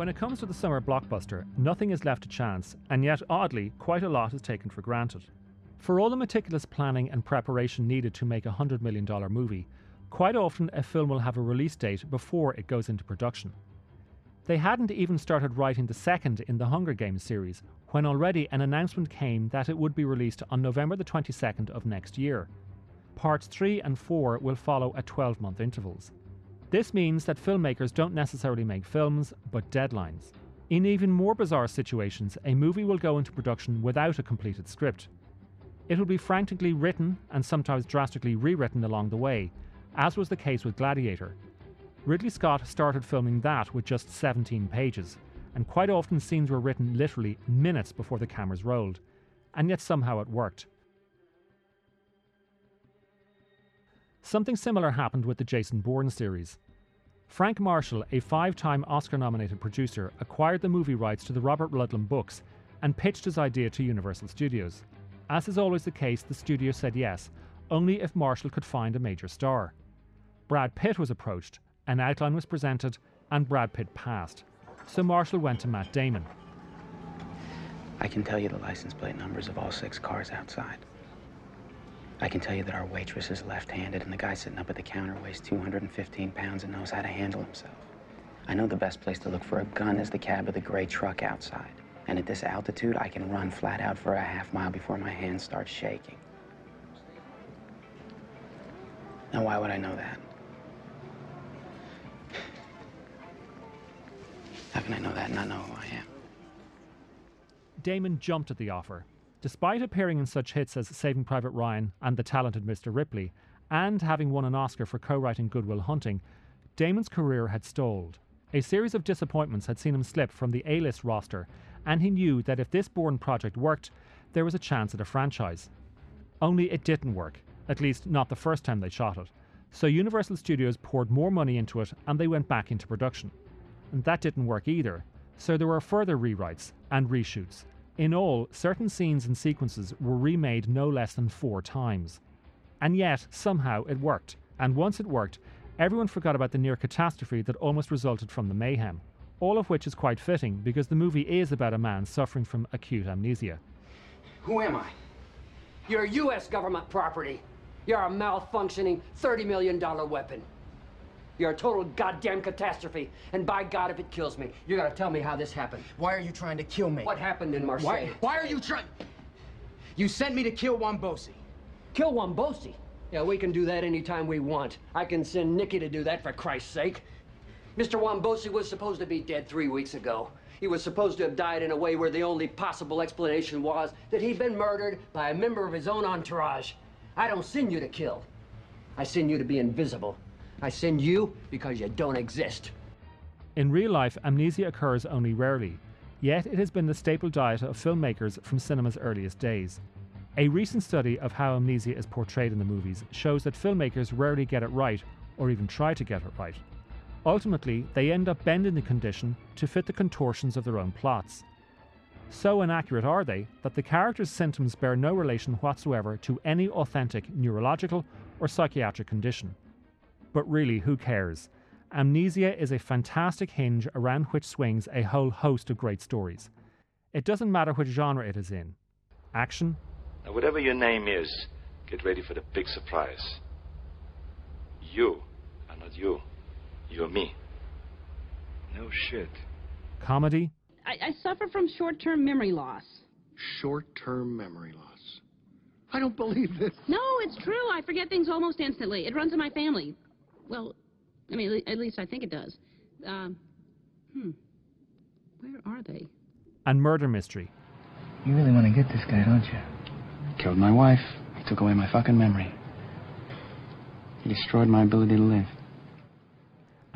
When it comes to the summer blockbuster, nothing is left to chance, and yet, oddly, quite a lot is taken for granted. For all the meticulous planning and preparation needed to make a $100 million movie, quite often a film will have a release date before it goes into production. They hadn't even started writing the second in the Hunger Games series when already an announcement came that it would be released on November the 22nd of next year. Parts 3 and 4 will follow at 12 month intervals. This means that filmmakers don't necessarily make films, but deadlines. In even more bizarre situations, a movie will go into production without a completed script. It will be frantically written and sometimes drastically rewritten along the way, as was the case with Gladiator. Ridley Scott started filming that with just 17 pages, and quite often scenes were written literally minutes before the cameras rolled, and yet somehow it worked. Something similar happened with the Jason Bourne series. Frank Marshall, a five time Oscar nominated producer, acquired the movie rights to the Robert Ludlum books and pitched his idea to Universal Studios. As is always the case, the studio said yes, only if Marshall could find a major star. Brad Pitt was approached, an outline was presented, and Brad Pitt passed. So Marshall went to Matt Damon. I can tell you the license plate numbers of all six cars outside. I can tell you that our waitress is left-handed and the guy sitting up at the counter weighs 215 pounds and knows how to handle himself. I know the best place to look for a gun is the cab of the gray truck outside. And at this altitude, I can run flat out for a half mile before my hands start shaking. Now, why would I know that? How can I know that and not know who I am? Damon jumped at the offer. Despite appearing in such hits as Saving Private Ryan and The Talented Mr. Ripley, and having won an Oscar for co writing Good Will Hunting, Damon's career had stalled. A series of disappointments had seen him slip from the A list roster, and he knew that if this Bourne project worked, there was a chance at a franchise. Only it didn't work, at least not the first time they shot it. So Universal Studios poured more money into it and they went back into production. And that didn't work either, so there were further rewrites and reshoots. In all, certain scenes and sequences were remade no less than four times. And yet, somehow, it worked. And once it worked, everyone forgot about the near catastrophe that almost resulted from the mayhem. All of which is quite fitting because the movie is about a man suffering from acute amnesia. Who am I? You're U.S. government property. You're a malfunctioning $30 million weapon. You're a total goddamn catastrophe. And by God, if it kills me, you're gonna tell me how this happened. Why are you trying to kill me? What happened in Marseille? Why, why are you trying? You sent me to kill Wombosi. Kill Wombosi? Yeah, we can do that anytime we want. I can send Nicky to do that for Christ's sake. Mr. Wombosi was supposed to be dead three weeks ago. He was supposed to have died in a way where the only possible explanation was that he'd been murdered by a member of his own entourage. I don't send you to kill. I send you to be invisible. I send you because you don't exist. In real life, amnesia occurs only rarely, yet it has been the staple diet of filmmakers from cinema's earliest days. A recent study of how amnesia is portrayed in the movies shows that filmmakers rarely get it right or even try to get it right. Ultimately, they end up bending the condition to fit the contortions of their own plots. So inaccurate are they that the character's symptoms bear no relation whatsoever to any authentic neurological or psychiatric condition. But really, who cares? Amnesia is a fantastic hinge around which swings a whole host of great stories. It doesn't matter which genre it is in action. Now, whatever your name is, get ready for the big surprise. You are not you, you're me. No shit. Comedy. I, I suffer from short term memory loss. Short term memory loss. I don't believe this. No, it's true. I forget things almost instantly. It runs in my family. Well, I mean, at least I think it does. Um, hmm. Where are they? And murder mystery. You really want to get this guy, don't you? He Killed my wife. He took away my fucking memory. He destroyed my ability to live.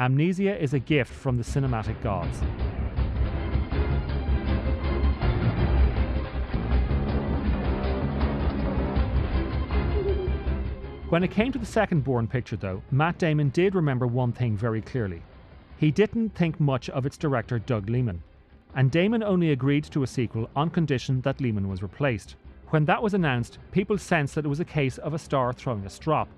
Amnesia is a gift from the cinematic gods. When it came to the second Bourne picture, though, Matt Damon did remember one thing very clearly. He didn't think much of its director, Doug Liman, and Damon only agreed to a sequel on condition that Liman was replaced. When that was announced, people sensed that it was a case of a star throwing a strop.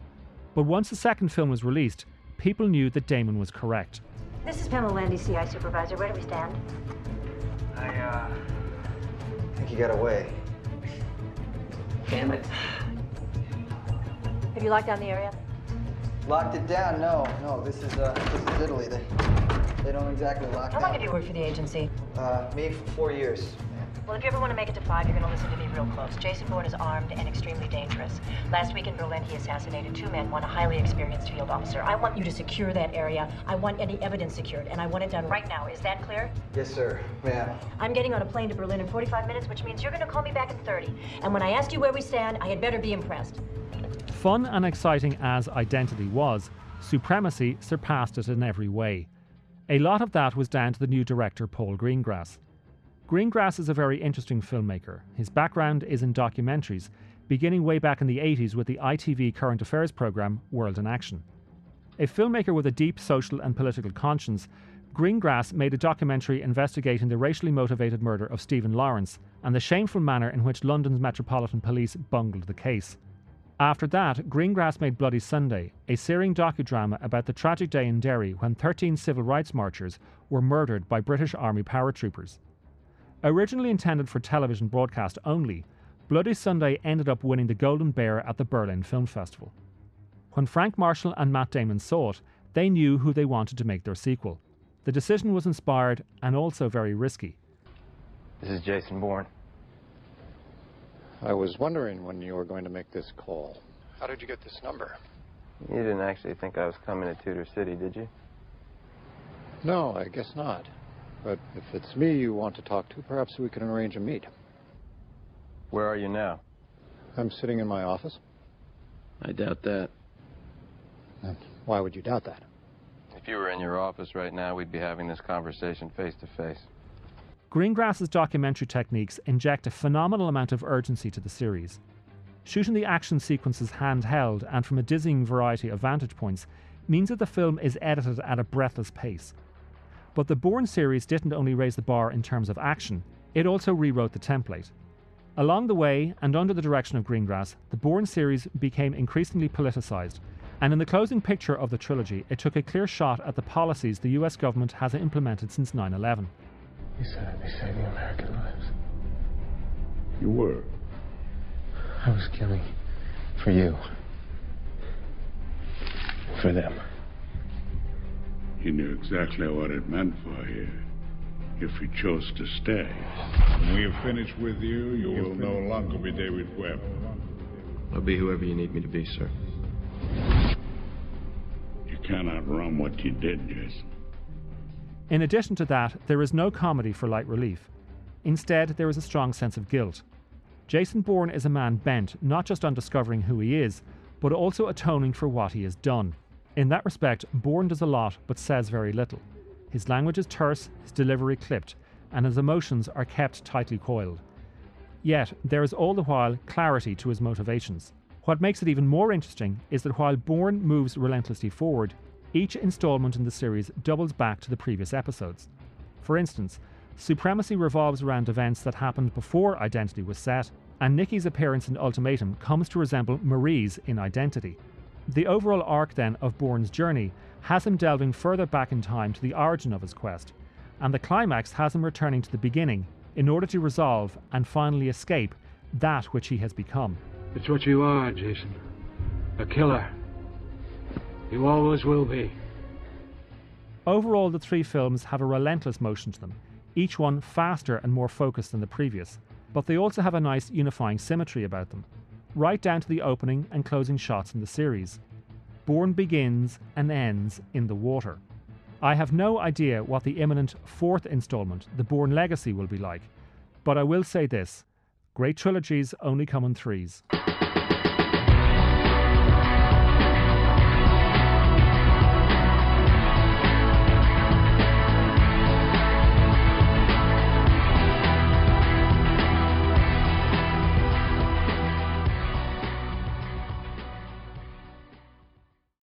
But once the second film was released, people knew that Damon was correct. This is Pamela Landy, CI supervisor. Where do we stand? I, uh. think he got away. Damn it. Have you locked down the area? Locked it down? No, no. This is, uh, this is Italy. They, they don't exactly lock How down. How long have you worked for the agency? Uh, me for four years. Well, if you ever want to make it to five, you're going to listen to me real close. Jason Bourne is armed and extremely dangerous. Last week in Berlin, he assassinated two men, one a highly experienced field officer. I want you to secure that area. I want any evidence secured, and I want it done right now. Is that clear? Yes, sir. Ma'am. I'm getting on a plane to Berlin in 45 minutes, which means you're going to call me back in 30. And when I ask you where we stand, I had better be impressed. Fun and exciting as Identity was, Supremacy surpassed it in every way. A lot of that was down to the new director Paul Greengrass. Greengrass is a very interesting filmmaker. His background is in documentaries, beginning way back in the 80s with the ITV current affairs program World in Action. A filmmaker with a deep social and political conscience, Greengrass made a documentary investigating the racially motivated murder of Stephen Lawrence and the shameful manner in which London's Metropolitan Police bungled the case. After that, Greengrass made Bloody Sunday, a searing docudrama about the tragic day in Derry when 13 civil rights marchers were murdered by British Army paratroopers. Originally intended for television broadcast only, Bloody Sunday ended up winning the Golden Bear at the Berlin Film Festival. When Frank Marshall and Matt Damon saw it, they knew who they wanted to make their sequel. The decision was inspired and also very risky. This is Jason Bourne. I was wondering when you were going to make this call. How did you get this number? You didn't actually think I was coming to Tudor City, did you? No, I guess not. But if it's me you want to talk to, perhaps we can arrange a meet. Where are you now? I'm sitting in my office. I doubt that. And why would you doubt that? If you were in your office right now, we'd be having this conversation face to face. Greengrass's documentary techniques inject a phenomenal amount of urgency to the series. Shooting the action sequences handheld and from a dizzying variety of vantage points means that the film is edited at a breathless pace. But the Bourne series didn't only raise the bar in terms of action, it also rewrote the template. Along the way, and under the direction of Greengrass, the Bourne series became increasingly politicised, and in the closing picture of the trilogy, it took a clear shot at the policies the US government has implemented since 9 11. You said I'd be saving American lives. You were. I was killing for you. For them. You knew exactly what it meant for you if you chose to stay. When we are finished with you, you will no longer be David Webb. I'll be whoever you need me to be, sir. You cannot run what you did, Jason. In addition to that, there is no comedy for light relief. Instead, there is a strong sense of guilt. Jason Bourne is a man bent not just on discovering who he is, but also atoning for what he has done. In that respect, Bourne does a lot but says very little. His language is terse, his delivery clipped, and his emotions are kept tightly coiled. Yet, there is all the while clarity to his motivations. What makes it even more interesting is that while Bourne moves relentlessly forward, each installment in the series doubles back to the previous episodes. For instance, Supremacy revolves around events that happened before Identity was set, and Nicky's appearance in Ultimatum comes to resemble Marie's in Identity. The overall arc, then, of Bourne's journey has him delving further back in time to the origin of his quest, and the climax has him returning to the beginning in order to resolve and finally escape that which he has become. It's what you are, Jason. A killer. You always will be. Overall, the three films have a relentless motion to them, each one faster and more focused than the previous, but they also have a nice unifying symmetry about them, right down to the opening and closing shots in the series. Bourne begins and ends in the water. I have no idea what the imminent fourth installment, The Bourne Legacy, will be like, but I will say this great trilogies only come in threes.